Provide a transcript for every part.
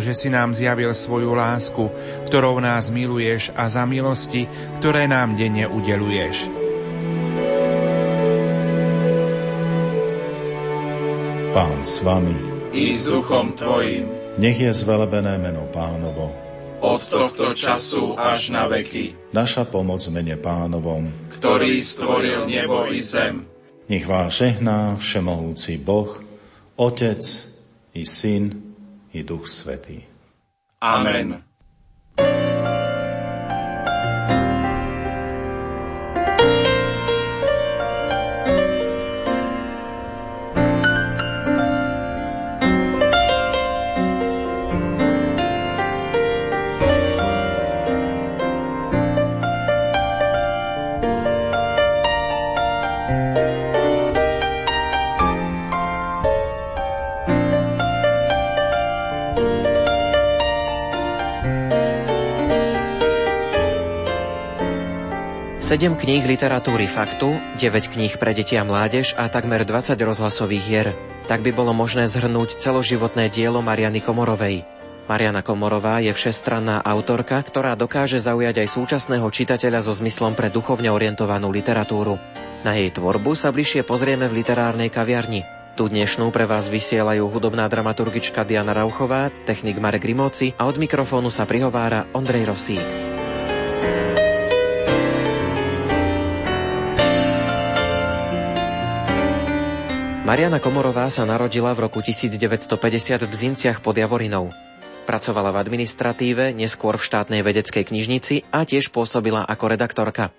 že si nám zjavil svoju lásku, ktorou nás miluješ a za milosti, ktoré nám denne udeluješ. Pán s vami. I s duchom tvojim. Nech je zvelebené meno pánovo. Od tohto času až na veky. Naša pomoc mene pánovom. Ktorý stvoril nebo i zem. Nech vás žehná všemohúci Boh, Otec i Syn i Duch Svetý. Amen. Sedem kníh literatúry faktu, 9 kníh pre deti a mládež a takmer 20 rozhlasových hier. Tak by bolo možné zhrnúť celoživotné dielo Mariany Komorovej. Mariana Komorová je všestranná autorka, ktorá dokáže zaujať aj súčasného čitateľa so zmyslom pre duchovne orientovanú literatúru. Na jej tvorbu sa bližšie pozrieme v literárnej kaviarni. Tu dnešnú pre vás vysielajú hudobná dramaturgička Diana Rauchová, technik Marek Rimóci a od mikrofónu sa prihovára Ondrej Rosík. Mariana Komorová sa narodila v roku 1950 v Bzinciach pod Javorinou. Pracovala v administratíve, neskôr v štátnej vedeckej knižnici a tiež pôsobila ako redaktorka.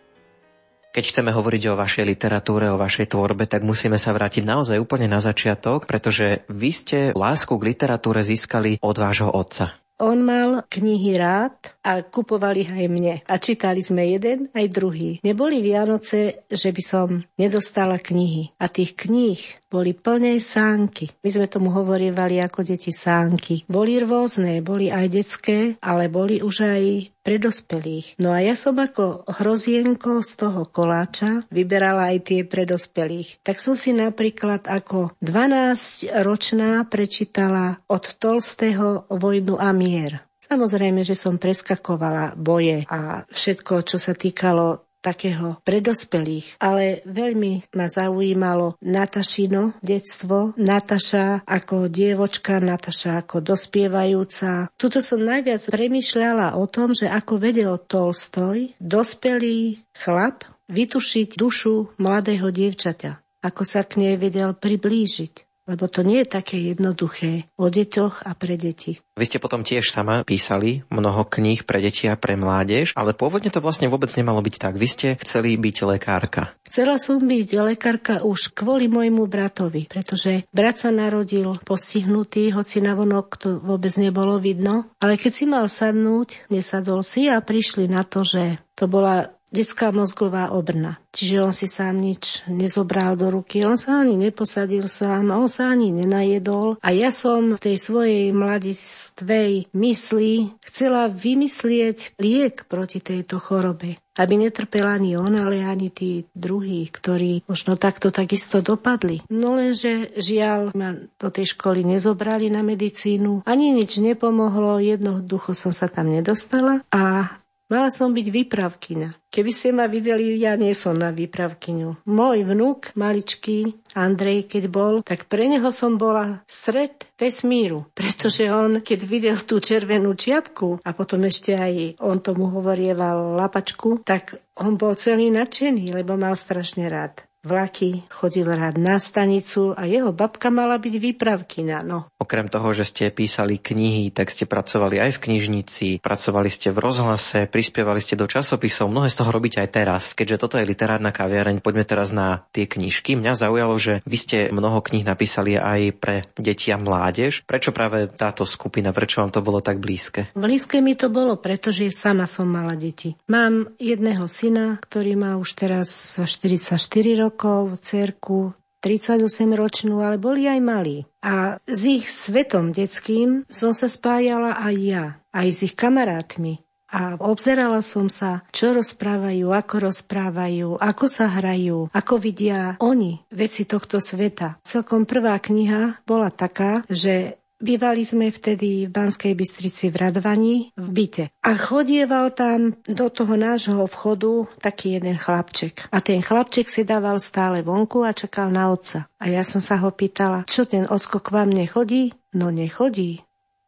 Keď chceme hovoriť o vašej literatúre, o vašej tvorbe, tak musíme sa vrátiť naozaj úplne na začiatok, pretože vy ste lásku k literatúre získali od vášho otca. On mal knihy rád a kupovali aj mne. A čítali sme jeden aj druhý. Neboli Vianoce, že by som nedostala knihy. A tých kníh boli plné sánky. My sme tomu hovorievali ako deti sánky. Boli rôzne, boli aj detské, ale boli už aj pre dospelých. No a ja som ako hrozienko z toho koláča vyberala aj tie pre dospelých. Tak som si napríklad ako 12-ročná prečítala od Tolstého Vojnu a mier. Samozrejme, že som preskakovala boje a všetko, čo sa týkalo takého predospelých, ale veľmi ma zaujímalo Natašino detstvo, Nataša ako dievočka, Nataša ako dospievajúca. Tuto som najviac premyšľala o tom, že ako vedel Tolstoj, dospelý chlap, vytušiť dušu mladého dievčaťa, ako sa k nej vedel priblížiť lebo to nie je také jednoduché o deťoch a pre deti. Vy ste potom tiež sama písali mnoho kníh pre deti a pre mládež, ale pôvodne to vlastne vôbec nemalo byť tak. Vy ste chceli byť lekárka. Chcela som byť lekárka už kvôli môjmu bratovi, pretože brat sa narodil postihnutý, hoci na vonok to vôbec nebolo vidno. Ale keď si mal sadnúť, nesadol si a prišli na to, že to bola detská mozgová obrna. Čiže on si sám nič nezobral do ruky, on sa ani neposadil sám, on sa ani nenajedol. A ja som v tej svojej mladistvej mysli chcela vymyslieť liek proti tejto chorobe. Aby netrpel ani on, ale ani tí druhí, ktorí možno takto takisto dopadli. No lenže žiaľ ma do tej školy nezobrali na medicínu, ani nič nepomohlo, jednoducho som sa tam nedostala a Mala som byť výpravkyňa. Keby ste ma videli, ja nie som na výpravkyňu. Môj vnúk, maličký, Andrej, keď bol, tak pre neho som bola stred vesmíru, pretože on, keď videl tú červenú čiapku a potom ešte aj on tomu hovorieval lapačku, tak on bol celý nadšený, lebo mal strašne rád vlaky, chodil rád na stanicu a jeho babka mala byť výpravkyňa. No. Okrem toho, že ste písali knihy, tak ste pracovali aj v knižnici, pracovali ste v rozhlase, prispievali ste do časopisov, mnohé z toho robíte aj teraz. Keďže toto je literárna kaviareň, poďme teraz na tie knižky. Mňa zaujalo, že vy ste mnoho kníh napísali aj pre deti a mládež. Prečo práve táto skupina, prečo vám to bolo tak blízke? Blízke mi to bolo, pretože sama som mala deti. Mám jedného syna, ktorý má už teraz 44 rokov rokov, cerku 38-ročnú, ale boli aj malí. A s ich svetom detským som sa spájala aj ja, aj s ich kamarátmi. A obzerala som sa, čo rozprávajú, ako rozprávajú, ako sa hrajú, ako vidia oni veci tohto sveta. Celkom prvá kniha bola taká, že Bývali sme vtedy v Banskej Bystrici v Radvani v byte. A chodieval tam do toho nášho vchodu taký jeden chlapček. A ten chlapček si dával stále vonku a čakal na otca. A ja som sa ho pýtala, čo ten ocko k vám nechodí? No nechodí.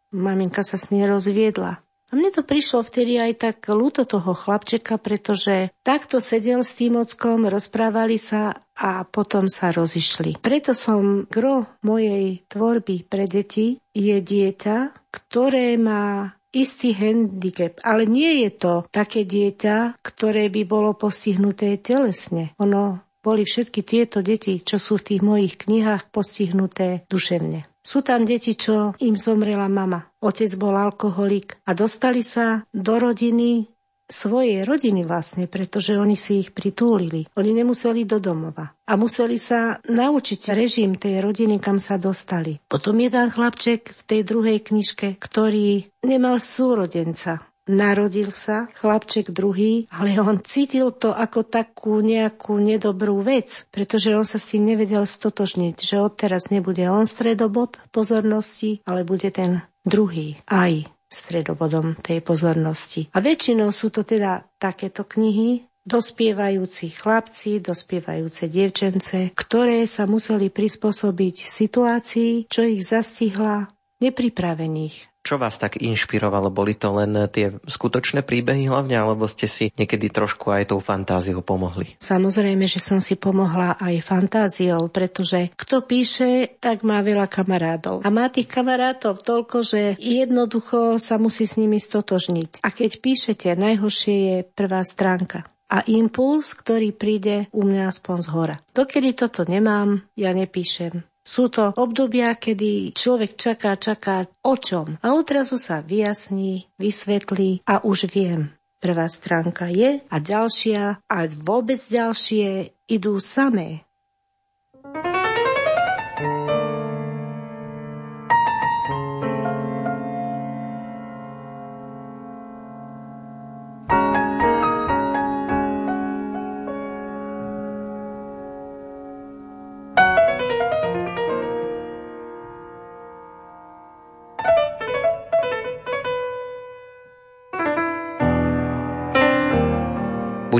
Maminka sa s nej rozviedla. A mne to prišlo vtedy aj tak ľúto toho chlapčeka, pretože takto sedel s tým ockom, rozprávali sa a potom sa rozišli. Preto som gro mojej tvorby pre deti je dieťa, ktoré má istý handicap, ale nie je to také dieťa, ktoré by bolo postihnuté telesne. Ono boli všetky tieto deti, čo sú v tých mojich knihách postihnuté duševne. Sú tam deti, čo im zomrela mama. Otec bol alkoholik a dostali sa do rodiny svojej rodiny vlastne, pretože oni si ich pritúlili. Oni nemuseli do domova. A museli sa naučiť režim tej rodiny, kam sa dostali. Potom jeden chlapček v tej druhej knižke, ktorý nemal súrodenca. Narodil sa chlapček druhý, ale on cítil to ako takú nejakú nedobrú vec, pretože on sa s tým nevedel stotožniť, že odteraz nebude on stredobod pozornosti, ale bude ten druhý aj stredobodom tej pozornosti. A väčšinou sú to teda takéto knihy, dospievajúci chlapci, dospievajúce dievčence, ktoré sa museli prispôsobiť situácii, čo ich zastihla nepripravených čo vás tak inšpirovalo? Boli to len tie skutočné príbehy hlavne, alebo ste si niekedy trošku aj tou fantáziou pomohli? Samozrejme, že som si pomohla aj fantáziou, pretože kto píše, tak má veľa kamarátov. A má tých kamarátov toľko, že jednoducho sa musí s nimi stotožniť. A keď píšete, najhoršie je prvá stránka a impuls, ktorý príde u mňa aspoň z hora. Dokedy toto nemám, ja nepíšem. Sú to obdobia, kedy človek čaká, čaká o čom a odrazu sa vyjasní, vysvetlí a už viem. Prvá stránka je a ďalšia a vôbec ďalšie idú samé.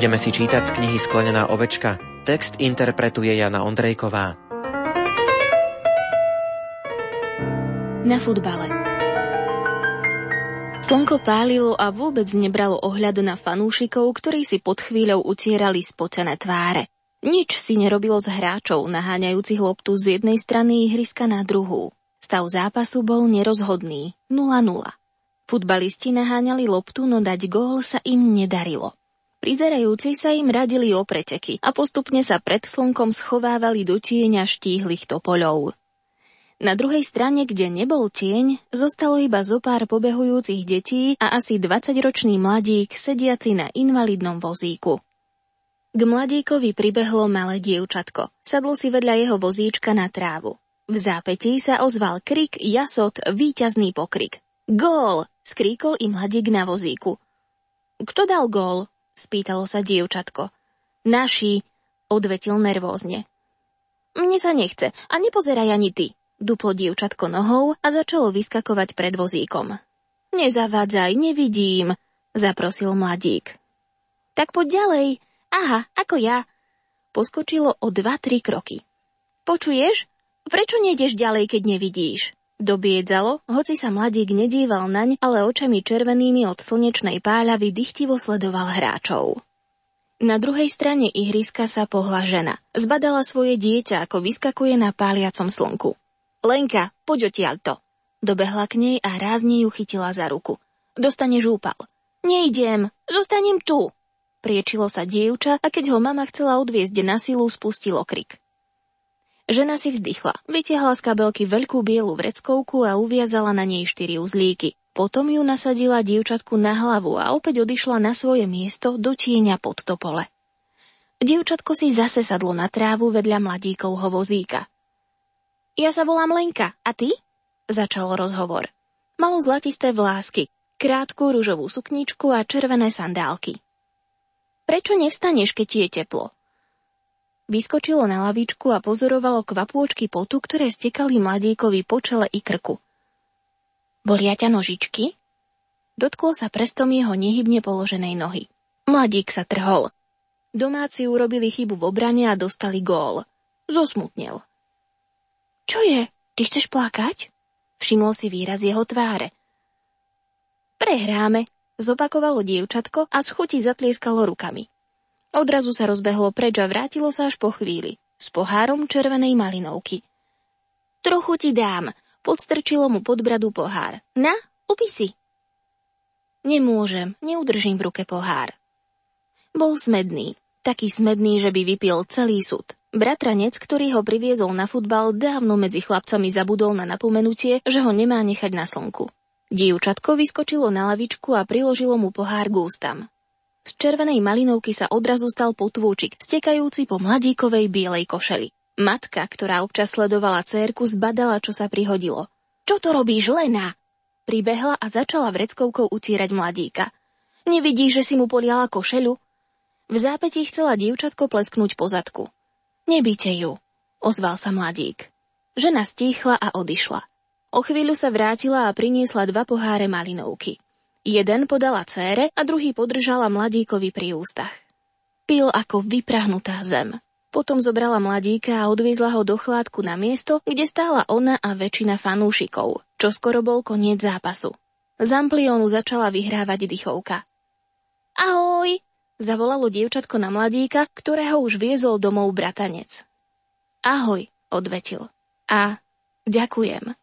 Budeme si čítať z knihy Sklenená ovečka. Text interpretuje Jana Ondrejková. Na futbale Slnko pálilo a vôbec nebralo ohľad na fanúšikov, ktorí si pod chvíľou utierali spotené tváre. Nič si nerobilo z hráčov, naháňajúcich loptu z jednej strany ihriska na druhú. Stav zápasu bol nerozhodný, 0-0. Futbalisti naháňali loptu, no dať gól sa im nedarilo. Prizerajúci sa im radili o preteky a postupne sa pred slnkom schovávali do tieňa štíhlych topoľov. Na druhej strane, kde nebol tieň, zostalo iba zo pár pobehujúcich detí a asi 20-ročný mladík sediaci na invalidnom vozíku. K mladíkovi pribehlo malé dievčatko. Sadlo si vedľa jeho vozíčka na trávu. V zápetí sa ozval krik, jasot, výťazný pokrik. Gól! skríkol i mladík na vozíku. Kto dal gól? Spýtalo sa dievčatko. Naši, odvetil nervózne. Mne sa nechce a nepozeraj ani ty, duplo dievčatko nohou a začalo vyskakovať pred vozíkom. Nezavádzaj, nevidím, zaprosil mladík. Tak poď ďalej. Aha, ako ja. Poskočilo o dva, tri kroky. Počuješ? Prečo nejdeš ďalej, keď nevidíš? Dobiedzalo, hoci sa mladík nedíval naň, ale očami červenými od slnečnej páľavy dychtivo sledoval hráčov. Na druhej strane ihriska sa pohla žena. Zbadala svoje dieťa, ako vyskakuje na páliacom slnku. Lenka, poď to. Dobehla k nej a rázne ju chytila za ruku. Dostane žúpal. Nejdem, zostanem tu. Priečilo sa dievča a keď ho mama chcela odviezť na silu, spustilo krik. Žena si vzdychla, vytiahla z kabelky veľkú bielu vreckovku a uviazala na nej štyri uzlíky. Potom ju nasadila dievčatku na hlavu a opäť odišla na svoje miesto do tieňa pod topole. Dievčatko si zase sadlo na trávu vedľa mladíkovho vozíka. Ja sa volám Lenka, a ty? Začal rozhovor. Malo zlatisté vlásky, krátku ružovú sukničku a červené sandálky. Prečo nevstaneš, keď ti je teplo? Vyskočilo na lavičku a pozorovalo kvapôčky potu, ktoré stekali mladíkovi po čele i krku. Bolia ťa nožičky? Dotklo sa prstom jeho nehybne položenej nohy. Mladík sa trhol. Domáci urobili chybu v obrane a dostali gól. Zosmutnel. Čo je? Ty chceš plakať? Všimol si výraz jeho tváre. Prehráme, zopakovalo dievčatko a z chuti zatlieskalo rukami. Odrazu sa rozbehlo preč a vrátilo sa až po chvíli, s pohárom červenej malinovky. Trochu ti dám, podstrčilo mu pod bradu pohár. Na, upí si. Nemôžem, neudržím v ruke pohár. Bol smedný, taký smedný, že by vypil celý súd. Bratranec, ktorý ho priviezol na futbal, dávno medzi chlapcami zabudol na napomenutie, že ho nemá nechať na slnku. Dievčatko vyskočilo na lavičku a priložilo mu pohár k ústam. Z červenej malinovky sa odrazu stal potvúčik, stekajúci po mladíkovej bielej košeli. Matka, ktorá občas sledovala cérku, zbadala, čo sa prihodilo. Čo to robíš, Lena? Pribehla a začala vreckovkou utírať mladíka. Nevidíš, že si mu poliala košelu? V zápätí chcela dievčatko plesknúť po zadku. Nebíte ju, ozval sa mladík. Žena stíchla a odišla. O chvíľu sa vrátila a priniesla dva poháre malinovky. Jeden podala cére a druhý podržala mladíkovi pri ústach. Pil ako vyprahnutá zem. Potom zobrala mladíka a odviezla ho do chládku na miesto, kde stála ona a väčšina fanúšikov, čo skoro bol koniec zápasu. Z ampliónu začala vyhrávať dychovka. Ahoj, zavolalo dievčatko na mladíka, ktorého už viezol domov bratanec. Ahoj, odvetil. A ďakujem.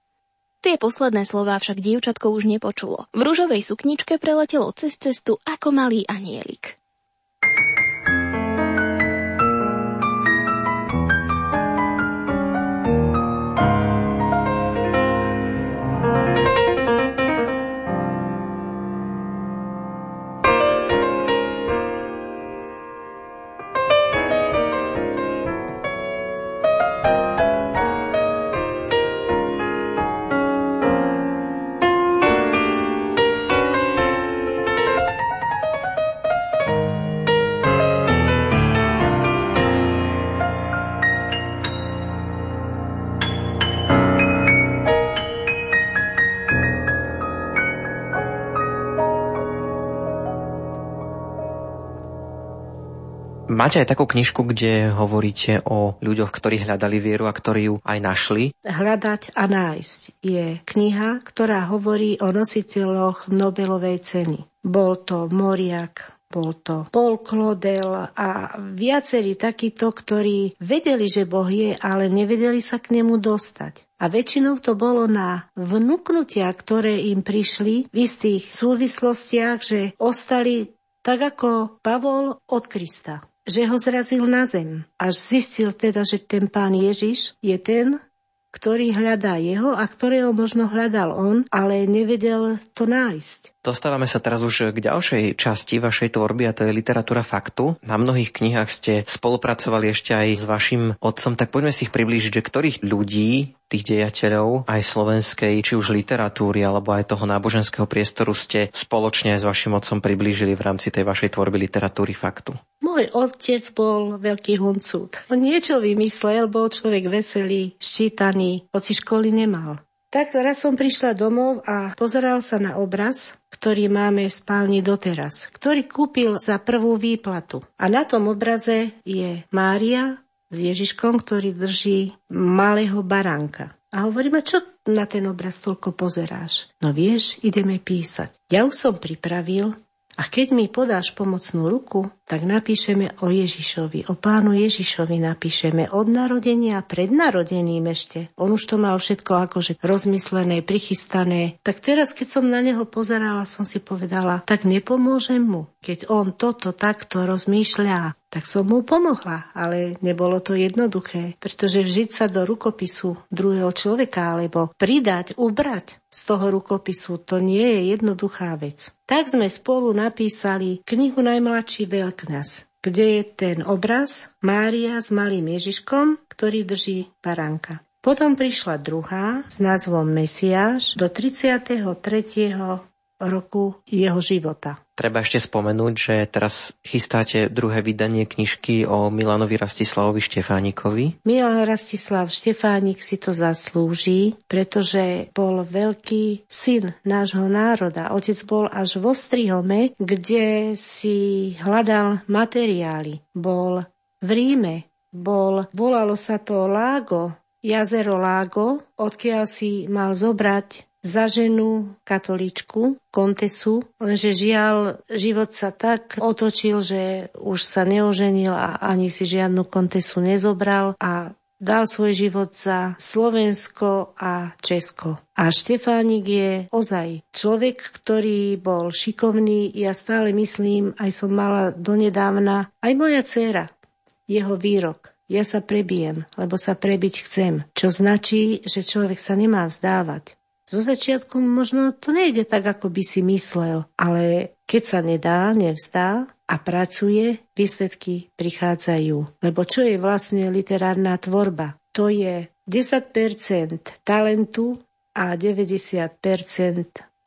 Tie posledné slová však dievčatko už nepočulo. V rúžovej sukničke preletelo cez cestu ako malý anielik. Máte aj takú knižku, kde hovoríte o ľuďoch, ktorí hľadali vieru a ktorí ju aj našli? Hľadať a nájsť je kniha, ktorá hovorí o nositeľoch Nobelovej ceny. Bol to Moriak, bol to Paul Claudel a viacerí takíto, ktorí vedeli, že Boh je, ale nevedeli sa k nemu dostať. A väčšinou to bolo na vnúknutia, ktoré im prišli v istých súvislostiach, že ostali tak ako Pavol od Krista že ho zrazil na zem. Až zistil teda, že ten pán Ježiš je ten, ktorý hľadá jeho a ktorého možno hľadal on, ale nevedel to nájsť. Dostávame sa teraz už k ďalšej časti vašej tvorby a to je literatúra faktu. Na mnohých knihách ste spolupracovali ešte aj s vašim otcom, tak poďme si ich priblížiť, že ktorých ľudí tých dejateľov, aj slovenskej, či už literatúry, alebo aj toho náboženského priestoru ste spoločne aj s vašim otcom priblížili v rámci tej vašej tvorby literatúry faktu? Môj otec bol veľký huncút. On niečo vymyslel, bol človek veselý, ščítaný, hoci školy nemal. Tak raz som prišla domov a pozeral sa na obraz, ktorý máme v spálni doteraz, ktorý kúpil za prvú výplatu. A na tom obraze je Mária s Ježiškom, ktorý drží malého baránka. A hovoríme, čo na ten obraz toľko pozeráš? No vieš, ideme písať. Ja už som pripravil a keď mi podáš pomocnú ruku, tak napíšeme o Ježišovi, o pánu Ježišovi napíšeme od narodenia, pred narodením ešte. On už to mal všetko akože rozmyslené, prichystané. Tak teraz, keď som na neho pozerala, som si povedala, tak nepomôžem mu. Keď on toto takto rozmýšľa, tak som mu pomohla, ale nebolo to jednoduché, pretože vžiť sa do rukopisu druhého človeka alebo pridať, ubrať z toho rukopisu, to nie je jednoduchá vec. Tak sme spolu napísali knihu Najmladší veľkňaz, kde je ten obraz Mária s malým Ježiškom, ktorý drží baránka. Potom prišla druhá s názvom Mesiáš do 33 roku jeho života. Treba ešte spomenúť, že teraz chystáte druhé vydanie knižky o Milanovi Rastislavovi Štefánikovi. Milan Rastislav Štefánik si to zaslúži, pretože bol veľký syn nášho národa. Otec bol až vo Strihome, kde si hľadal materiály. Bol v Ríme, bol, volalo sa to Lágo, jazero Lágo, odkiaľ si mal zobrať za ženu katoličku, kontesu, lenže žiaľ, život sa tak otočil, že už sa neoženil a ani si žiadnu kontesu nezobral a dal svoj život za Slovensko a Česko. A Štefánik je ozaj človek, ktorý bol šikovný. Ja stále myslím, aj som mala donedávna, aj moja dcéra, jeho výrok. Ja sa prebijem, lebo sa prebiť chcem. Čo značí, že človek sa nemá vzdávať. Zo začiatku možno to nejde tak, ako by si myslel, ale keď sa nedá, nevzdá a pracuje, výsledky prichádzajú. Lebo čo je vlastne literárna tvorba? To je 10% talentu a 90%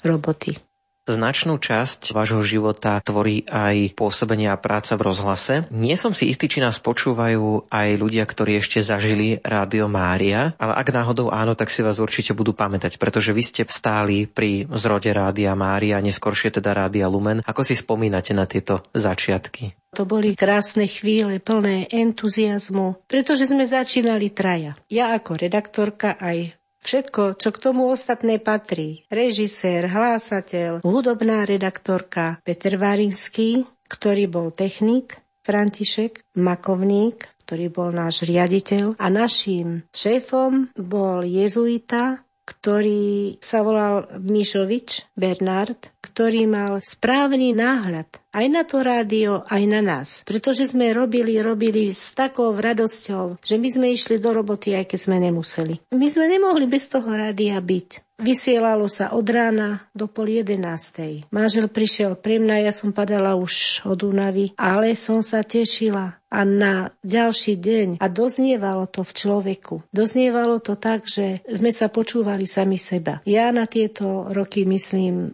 roboty. Značnú časť vášho života tvorí aj pôsobenie a práca v rozhlase. Nie som si istý, či nás počúvajú aj ľudia, ktorí ešte zažili Rádio Mária, ale ak náhodou áno, tak si vás určite budú pamätať, pretože vy ste stáli pri zrode Rádia Mária, neskôršie teda Rádia Lumen. Ako si spomínate na tieto začiatky? To boli krásne chvíle, plné entuziasmu, pretože sme začínali traja. Ja ako redaktorka aj Všetko, čo k tomu ostatné patrí. Režisér, hlásateľ, hudobná redaktorka Peter Varinský, ktorý bol technik, František Makovník, ktorý bol náš riaditeľ a naším šéfom bol jezuita, ktorý sa volal Mišovič Bernard, ktorý mal správny náhľad aj na to rádio, aj na nás. Pretože sme robili, robili s takou radosťou, že my sme išli do roboty, aj keď sme nemuseli. My sme nemohli bez toho rádia byť. Vysielalo sa od rána do pol jedenástej. Mážel prišiel pre mňa, ja som padala už od únavy, ale som sa tešila a na ďalší deň a doznievalo to v človeku. Doznievalo to tak, že sme sa počúvali sami seba. Ja na tieto roky myslím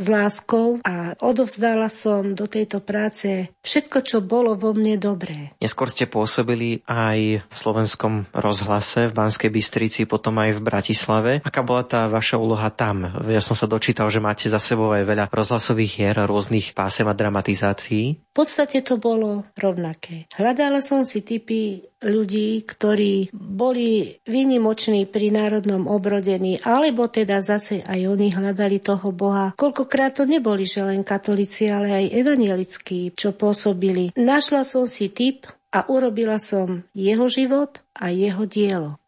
s láskou a odovzdala som do tejto práce všetko, čo bolo vo mne dobré. Neskôr ste pôsobili aj v slovenskom rozhlase v Banskej Bystrici, potom aj v Bratislave. Aká bola tá vaša úloha tam? Ja som sa dočítal, že máte za sebou aj veľa rozhlasových hier, rôznych pásem a dramatizácií. V podstate to bolo rovnaké. Hľadala som si typy ľudí, ktorí boli výnimoční pri národnom obrodení, alebo teda zase aj oni hľadali toho Boha. Koľkokrát to neboli, že len katolíci, ale aj evanielickí, čo pôsobili. Našla som si typ a urobila som jeho život a jeho dielo.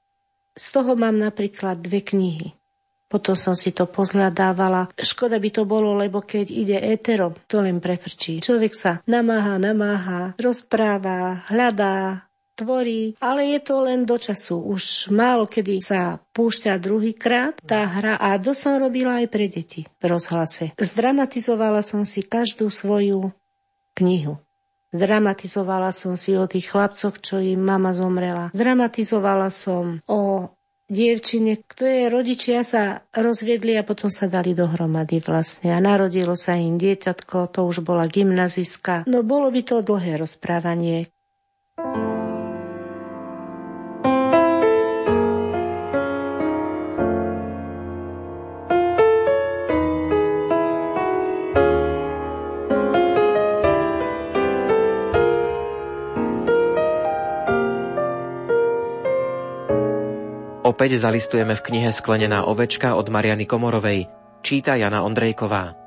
Z toho mám napríklad dve knihy. Potom som si to pozhľadávala. Škoda by to bolo, lebo keď ide éterom, to len prefrčí. Človek sa namáha, namáha, rozpráva, hľadá, tvorí, ale je to len do času. Už málo kedy sa púšťa druhýkrát tá hra a to som robila aj pre deti v rozhlase. Zdramatizovala som si každú svoju knihu. Zdramatizovala som si o tých chlapcoch, čo im mama zomrela. Zdramatizovala som o dievčine, ktoré rodičia sa rozviedli a potom sa dali dohromady vlastne. A narodilo sa im dieťatko, to už bola gymnaziska. No bolo by to dlhé rozprávanie. Opäť zalistujeme v knihe Sklenená ovečka od Mariany Komorovej. Číta Jana Ondrejková.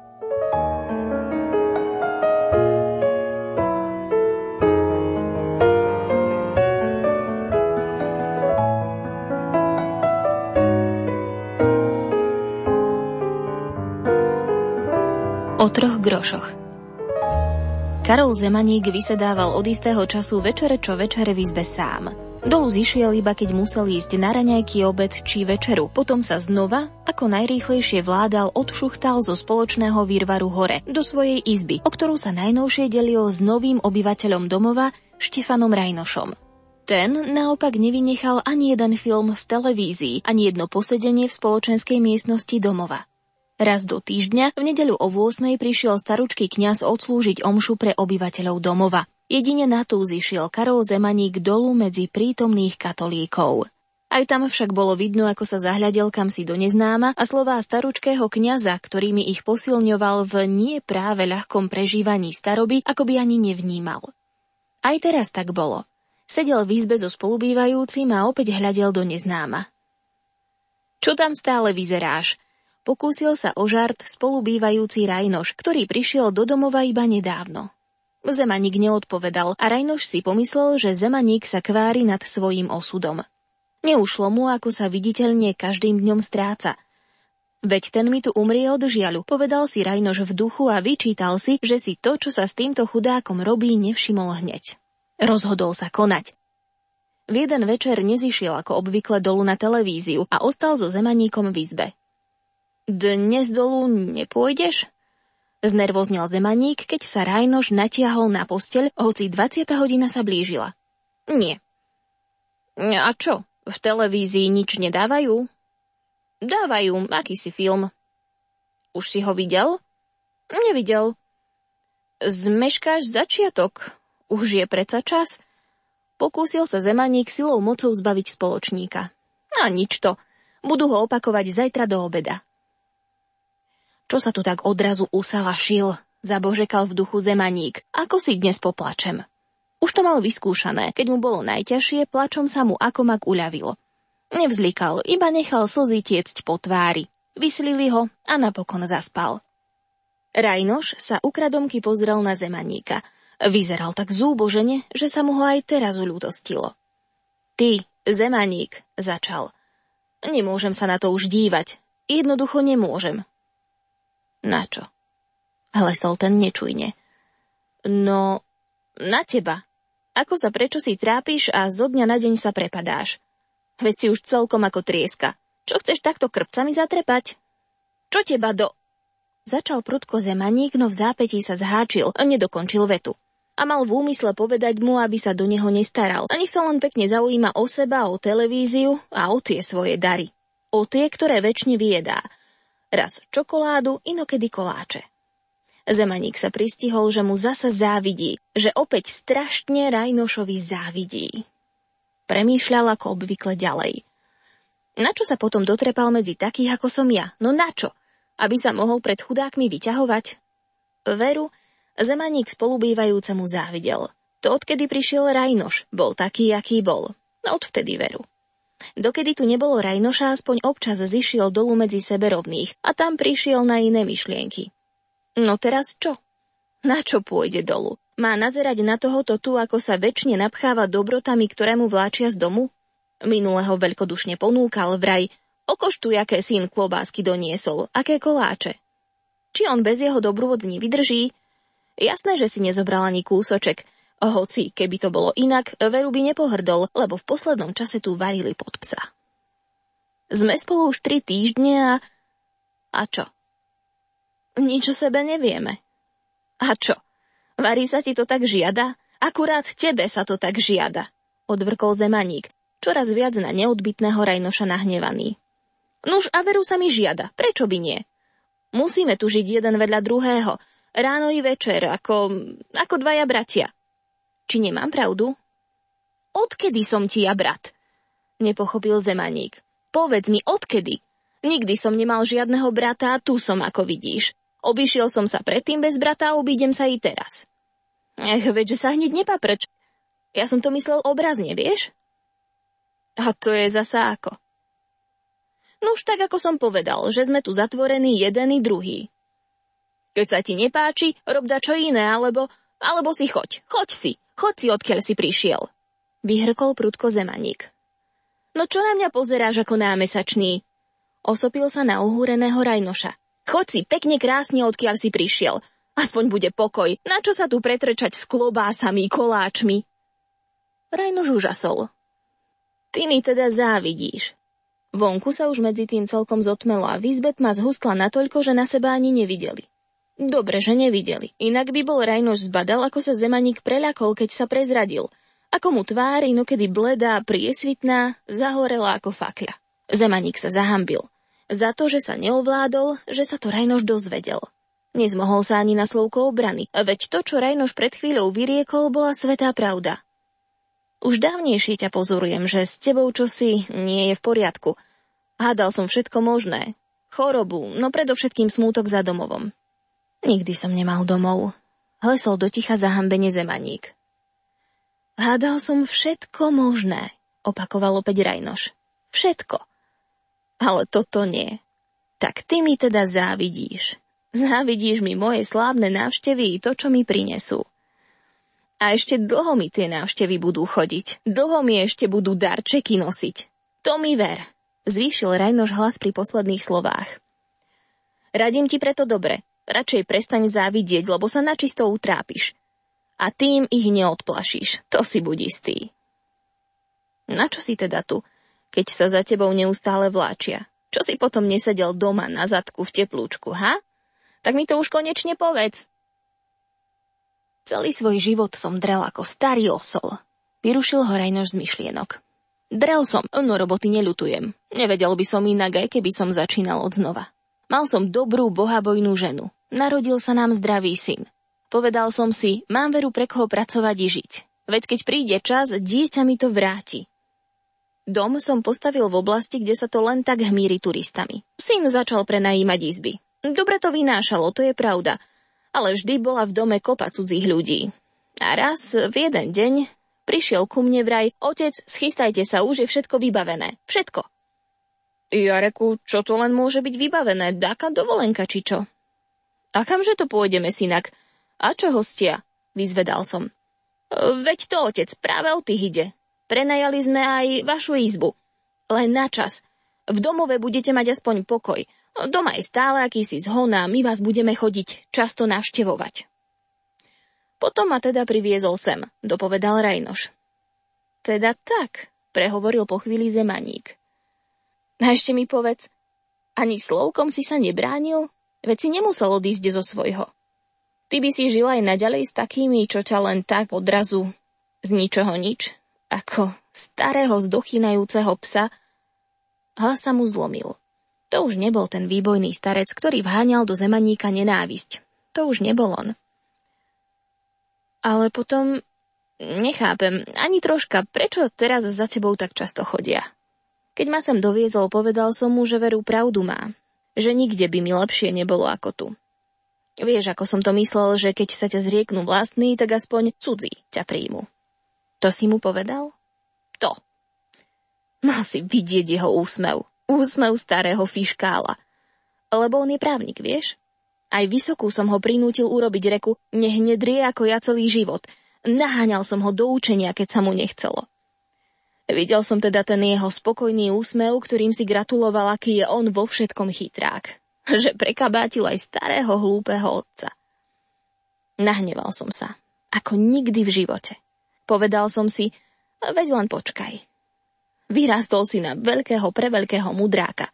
O troch grošoch. Karol Zemaník vysedával od istého času večere čo večere v izbe sám. Dolu zišiel iba keď musel ísť na raňajky, obed či večeru. Potom sa znova, ako najrýchlejšie vládal, odšuchtal zo spoločného výrvaru hore do svojej izby, o ktorú sa najnovšie delil s novým obyvateľom domova, Štefanom Rajnošom. Ten naopak nevynechal ani jeden film v televízii, ani jedno posedenie v spoločenskej miestnosti domova. Raz do týždňa v nedeľu o 8. prišiel staručký kňaz odslúžiť omšu pre obyvateľov domova. Jedine na tú zišiel Karol Zemaník dolu medzi prítomných katolíkov. Aj tam však bolo vidno, ako sa zahľadel kam si do neznáma a slová staručkého kňaza, ktorými ich posilňoval v nie práve ľahkom prežívaní staroby, ako by ani nevnímal. Aj teraz tak bolo. Sedel v izbe so spolubývajúcim a opäť hľadel do neznáma. Čo tam stále vyzeráš? Pokúsil sa o žart spolubývajúci Rajnoš, ktorý prišiel do domova iba nedávno. Zemaník neodpovedal a Rajnoš si pomyslel, že Zemaník sa kvári nad svojim osudom. Neušlo mu, ako sa viditeľne každým dňom stráca. Veď ten mi tu umrie od žiaľu, povedal si Rajnoš v duchu a vyčítal si, že si to, čo sa s týmto chudákom robí, nevšimol hneď. Rozhodol sa konať. V jeden večer nezišiel ako obvykle dolu na televíziu a ostal so Zemaníkom v izbe. Dnes dolu nepôjdeš? Znervoznil zemaník, keď sa Rajnoš natiahol na posteľ, hoci 20. hodina sa blížila. Nie. A čo? V televízii nič nedávajú? Dávajú, akýsi film. Už si ho videl? Nevidel. Zmeškáš začiatok. Už je predsa čas. Pokúsil sa Zemaník silou mocou zbaviť spoločníka. A nič to. Budú ho opakovať zajtra do obeda. Čo sa tu tak odrazu usalašil? Zabožekal v duchu zemaník. Ako si dnes poplačem? Už to mal vyskúšané. Keď mu bolo najťažšie, plačom sa mu ako mak uľavilo. Nevzlikal, iba nechal slzy tiecť po tvári. Vyslili ho a napokon zaspal. Rajnoš sa ukradomky pozrel na zemaníka. Vyzeral tak zúbožene, že sa mu ho aj teraz uľútostilo. Ty, zemaník, začal. Nemôžem sa na to už dívať. Jednoducho nemôžem. Na čo? Hlesol ten nečujne. No, na teba. Ako sa prečo si trápiš a zo dňa na deň sa prepadáš? Veď si už celkom ako trieska. Čo chceš takto krpcami zatrepať? Čo teba do... Začal prudko zemaník, no v zápetí sa zháčil a nedokončil vetu. A mal v úmysle povedať mu, aby sa do neho nestaral. A nech sa len pekne zaujíma o seba, o televíziu a o tie svoje dary. O tie, ktoré väčšine vyjedá raz čokoládu, inokedy koláče. Zemaník sa pristihol, že mu zasa závidí, že opäť strašne Rajnošovi závidí. Premýšľal ako obvykle ďalej. Na čo sa potom dotrepal medzi takých ako som ja? No na čo? Aby sa mohol pred chudákmi vyťahovať? Veru, Zemaník spolubývajúcemu závidel. To odkedy prišiel Rajnoš, bol taký, aký bol. No odvtedy veru. Dokedy tu nebolo Rajnoša, aspoň občas zišiel dolu medzi sebe rovných a tam prišiel na iné myšlienky. No teraz čo? Na čo pôjde dolu? Má nazerať na tohoto tu, ako sa väčšine napcháva dobrotami, ktorému vláčia z domu? Minulého veľkodušne ponúkal vraj, okoštuj, aké syn klobásky doniesol, aké koláče. Či on bez jeho dobrôd vydrží? Jasné, že si nezobral ani kúsoček, hoci, keby to bolo inak, veru by nepohrdol, lebo v poslednom čase tu varili pod psa. Sme spolu už tri týždne a... A čo? Nič o sebe nevieme. A čo? Varí sa ti to tak žiada? Akurát tebe sa to tak žiada, odvrkol zemaník, čoraz viac na neodbitného Rajnoša nahnevaný. Nuž a veru sa mi žiada, prečo by nie? Musíme tu žiť jeden vedľa druhého, ráno i večer, ako, ako dvaja bratia. Či nemám pravdu? Odkedy som ti ja brat? Nepochopil zemaník. Povedz mi, odkedy? Nikdy som nemal žiadneho brata a tu som, ako vidíš. Obišiel som sa predtým bez brata a obídem sa i teraz. Ech, veď, že sa hneď nepapreč. Ja som to myslel obrazne, vieš? A to je zasa ako? No už tak, ako som povedal, že sme tu zatvorení jeden i druhý. Keď sa ti nepáči, rob da čo iné, alebo, alebo si choď, choď si. Chod si, odkiaľ si prišiel. Vyhrkol prudko zemaník. No čo na mňa pozeráš ako námesačný? Osopil sa na ohúreného Rajnoša. Chod si pekne krásne, odkiaľ si prišiel. Aspoň bude pokoj. Na čo sa tu pretrčať s klobásami, koláčmi? Rajnoš užasol. Ty mi teda závidíš. Vonku sa už medzi tým celkom zotmelo a výzbet ma zhustla natoľko, že na seba ani nevideli. Dobre, že nevideli. Inak by bol Rajnoš zbadal, ako sa Zemaník preľakol, keď sa prezradil. Ako mu tvár, inokedy bledá, priesvitná, zahorela ako fakľa. Zemaník sa zahambil. Za to, že sa neovládol, že sa to Rajnoš dozvedel. Nezmohol sa ani na slovko obrany, veď to, čo Rajnoš pred chvíľou vyriekol, bola svetá pravda. Už dávnejšie ťa pozorujem, že s tebou čosi nie je v poriadku. Hádal som všetko možné. Chorobu, no predovšetkým smútok za domovom. Nikdy som nemal domov. Hlesol do ticha zahambene zemaník. Hádal som všetko možné, opakoval opäť Rajnoš. Všetko. Ale toto nie. Tak ty mi teda závidíš. Závidíš mi moje slávne návštevy i to, čo mi prinesú. A ešte dlho mi tie návštevy budú chodiť. Dlho mi ešte budú darčeky nosiť. To mi ver, zvýšil Rajnoš hlas pri posledných slovách. Radím ti preto dobre. Radšej prestaň závidieť, lebo sa načisto utrápiš. A tým ich neodplašíš, to si buď istý. Na čo si teda tu, keď sa za tebou neustále vláčia? Čo si potom nesedel doma na zadku v teplúčku, ha? Tak mi to už konečne povedz. Celý svoj život som drel ako starý osol. Vyrušil ho Rajnoš z myšlienok. Drel som, no roboty neľutujem. Nevedel by som inak, aj keby som začínal od znova. Mal som dobrú, bohabojnú ženu. Narodil sa nám zdravý syn. Povedal som si, mám veru pre koho pracovať i žiť. Veď keď príde čas, dieťa mi to vráti. Dom som postavil v oblasti, kde sa to len tak hmíri turistami. Syn začal prenajímať izby. Dobre to vynášalo, to je pravda – ale vždy bola v dome kopa cudzích ľudí. A raz, v jeden deň, prišiel ku mne vraj, otec, schystajte sa, už je všetko vybavené. Všetko. Ja reku, čo to len môže byť vybavené, dáka dovolenka či čo? A kamže to pôjdeme, synak? A čo hostia? Vyzvedal som. Veď to, otec, práve o tých ide. Prenajali sme aj vašu izbu. Len na čas. V domove budete mať aspoň pokoj. Doma je stále akýsi zhon a my vás budeme chodiť často navštevovať. Potom ma teda priviezol sem, dopovedal Rajnoš. Teda tak, prehovoril po chvíli zemaník. A ešte mi povedz, ani slovkom si sa nebránil? Veď si nemusel odísť zo svojho. Ty by si žil aj naďalej s takými, čo ťa len tak odrazu z ničoho nič, ako starého zdochynajúceho psa. Hlas sa mu zlomil. To už nebol ten výbojný starec, ktorý vháňal do zemaníka nenávisť. To už nebol on. Ale potom nechápem ani troška, prečo teraz za tebou tak často chodia. Keď ma sem doviezol, povedal som mu, že veru pravdu má. Že nikde by mi lepšie nebolo ako tu. Vieš, ako som to myslel, že keď sa ťa zrieknú vlastný, tak aspoň cudzí ťa príjmu. To si mu povedal? To. Mal si vidieť jeho úsmev. Úsmev starého fiškála. Lebo on je právnik, vieš? Aj vysokú som ho prinútil urobiť reku, nech nedrie ako ja celý život. Naháňal som ho do učenia, keď sa mu nechcelo. Videl som teda ten jeho spokojný úsmev, ktorým si gratuloval, aký je on vo všetkom chytrák. Že prekabátil aj starého hlúpeho otca. Nahneval som sa, ako nikdy v živote. Povedal som si, veď len počkaj, Vyrástol si na veľkého, preveľkého mudráka.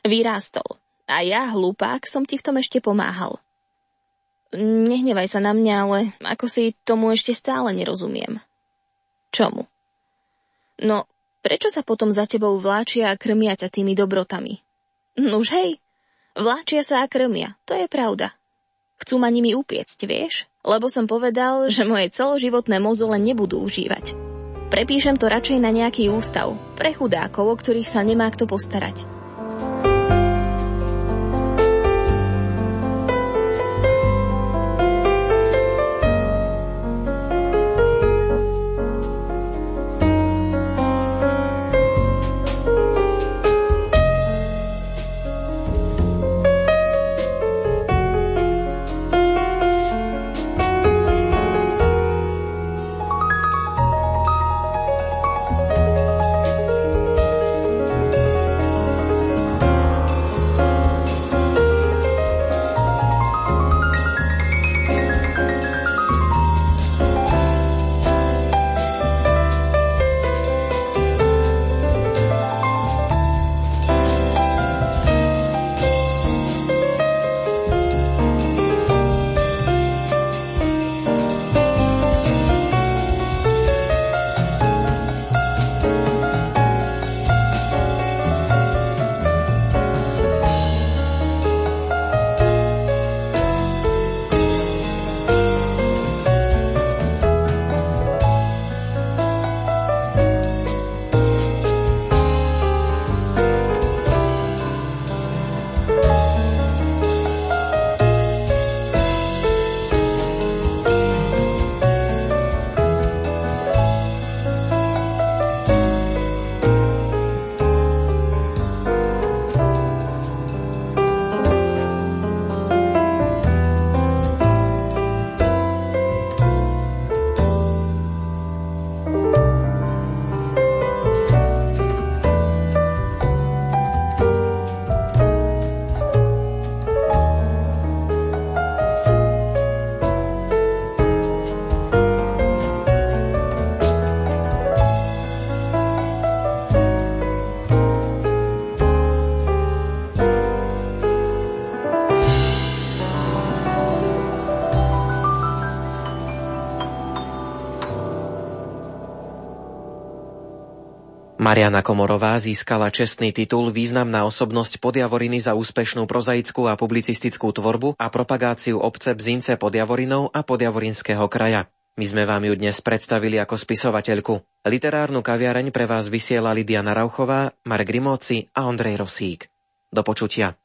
Vyrástol. A ja, hlupák, som ti v tom ešte pomáhal. Nehnevaj sa na mňa, ale ako si tomu ešte stále nerozumiem. Čomu? No, prečo sa potom za tebou vláčia a krmia ťa tými dobrotami? Nuž hej, vláčia sa a krmia, to je pravda. Chcú ma nimi upiecť, vieš? Lebo som povedal, že moje celoživotné mozole nebudú užívať. Prepíšem to radšej na nejaký ústav, pre chudákov, o ktorých sa nemá kto postarať. Mariana Komorová získala čestný titul Významná osobnosť podjavoriny za úspešnú prozaickú a publicistickú tvorbu a propagáciu obce Bzince podjavorinou a podjavorinského kraja. My sme vám ju dnes predstavili ako spisovateľku. Literárnu kaviareň pre vás vysielali Diana Rauchová, Marek Grimóci a Ondrej Rosík. Do počutia.